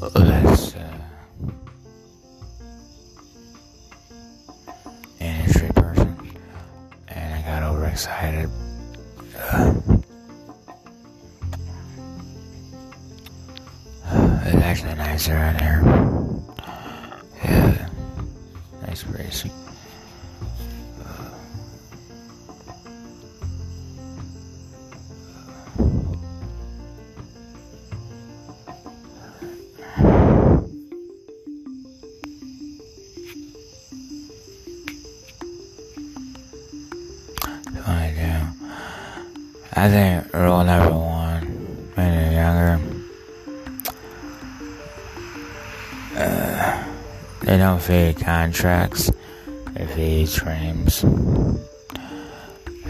This, uh. Industry person. And I got overexcited. Uh, It's actually nicer in here. Yeah. Nice breeze. I think rule number one when you're younger, uh, they don't feed contracts, they feed dreams.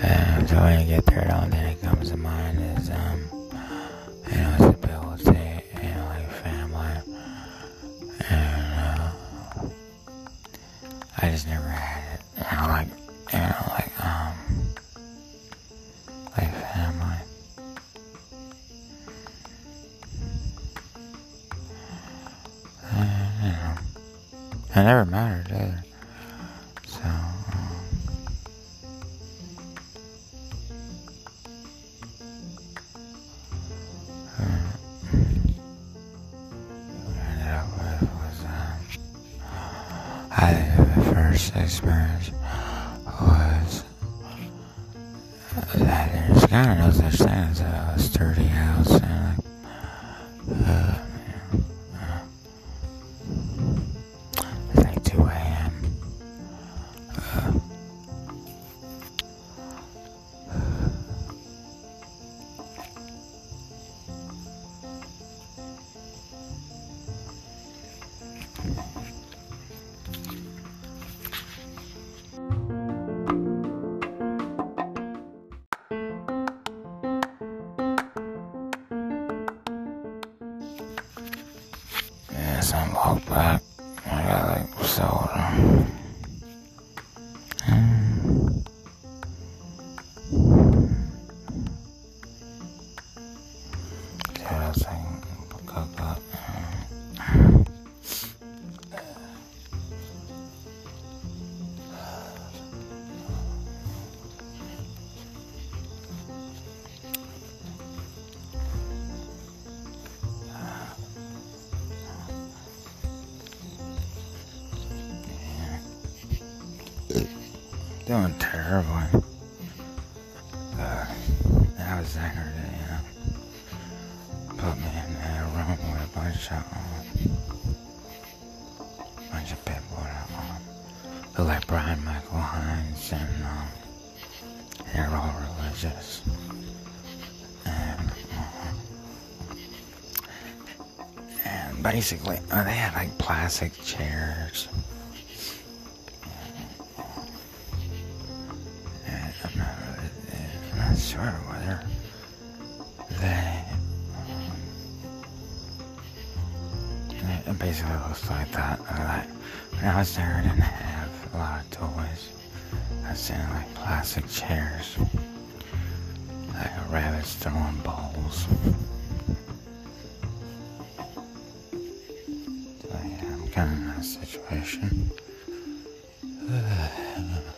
And so when you get there, the only thing that comes to mind is, um, you know, stability, you know, like family. And, uh, I just never had it never mattered either. So, um, uh, first experience was that there's kind of no such thing as a sturdy house and uh, uh, Doing terribly. Uh, I was angry, you know. Put me in a room with a bunch of, um, bunch of people that, um, look like Brian Michael Hines and, um, they're all religious. And, um, and basically, uh, they had like plastic chairs. Sure whether it basically looks like that. Like, when I was there, I didn't have a lot of toys. I was sitting in like plastic chairs, like a rabbits throwing balls. I'm kind of in that situation.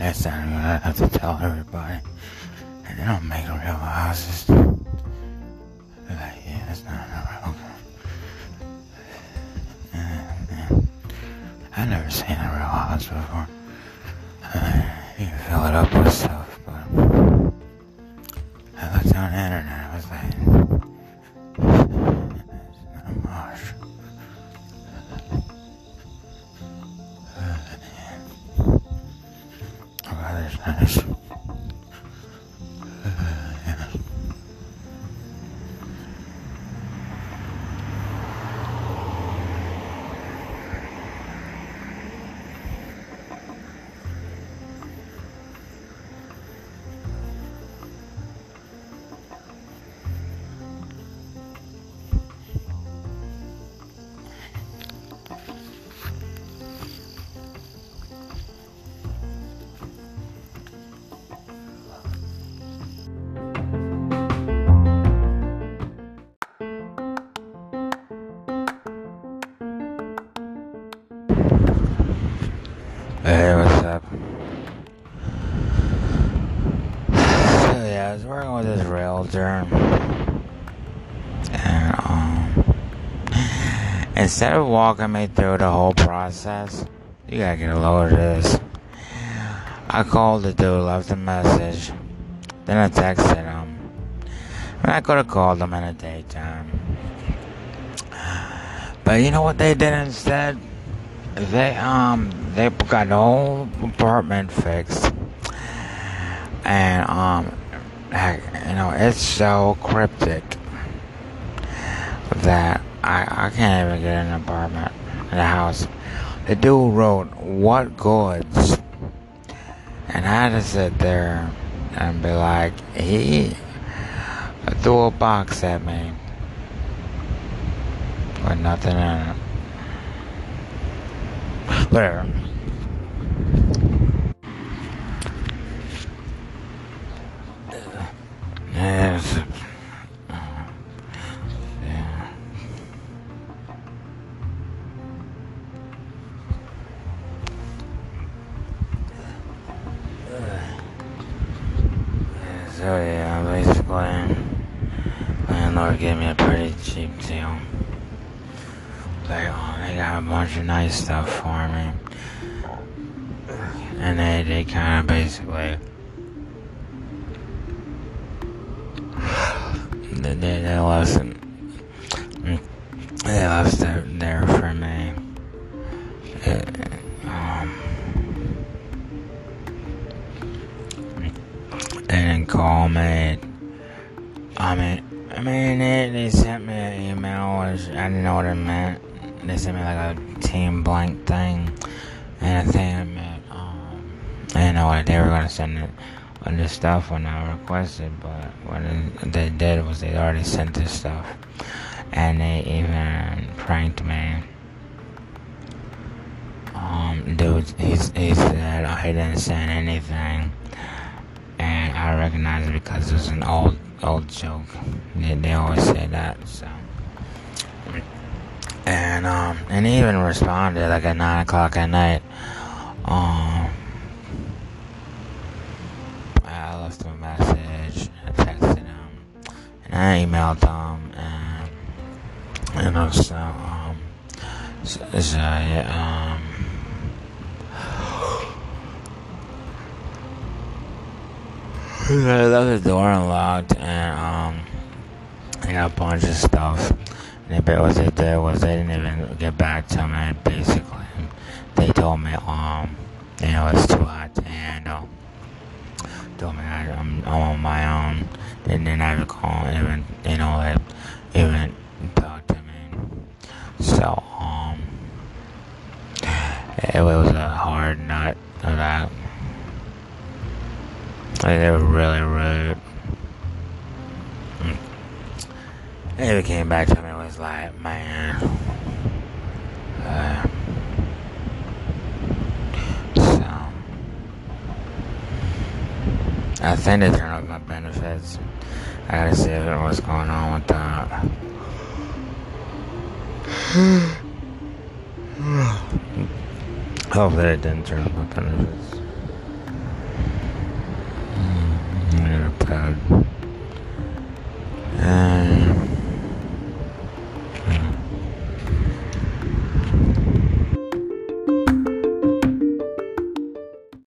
next time I'm gonna have to tell everybody. And they don't make real houses. They're like, yeah, that's not real. Okay. I've never seen a real house before. Uh, you can fill it up with stuff, but I looked on the internet. I was like, instead of walking me through the whole process, you gotta get a load of this. I called the dude, left a message, then I texted him, and I could have called him in the daytime. But you know what they did instead? They um they got the whole apartment fixed, and um, heck, you know it's so cryptic that I I can't even get an apartment in the house. The dude wrote what goods, and I had to sit there and be like he threw a box at me with nothing in it. Whatever. So yeah, basically, landlord gave me a pretty cheap deal. Oh, they got a bunch of nice stuff for me. And they, they kind of basically. They, they, they left. They left it me. I mean, I mean, they, they sent me an email, which I didn't know what it meant. They sent me like a team blank thing, and I think I meant um, I didn't know what they were gonna send it on this stuff when I requested, but what they did was they already sent this stuff, and they even pranked me. Um, dude, he he said oh, he didn't send anything, I recognize it because it was an old old joke. They, they always say that, so and um, and he even responded like at nine o'clock at night. Um, I left him a message, I texted him, and I emailed him, and you know, so um, so, so yeah, um. I left the door unlocked and um, I got a bunch of stuff. And what they did was they didn't even get back to me. Basically, they told me um, you know, it's too hot to handle. Told me I, I'm, I'm on my own. They didn't even call, even you know, like even talk to me. So um, it was a hard nut that. They were really rude. They came back to me and was like, man. Uh, so, I think they turned up my benefits. I gotta see if what's going on with that. Hopefully, they didn't turn up my benefits. Episode.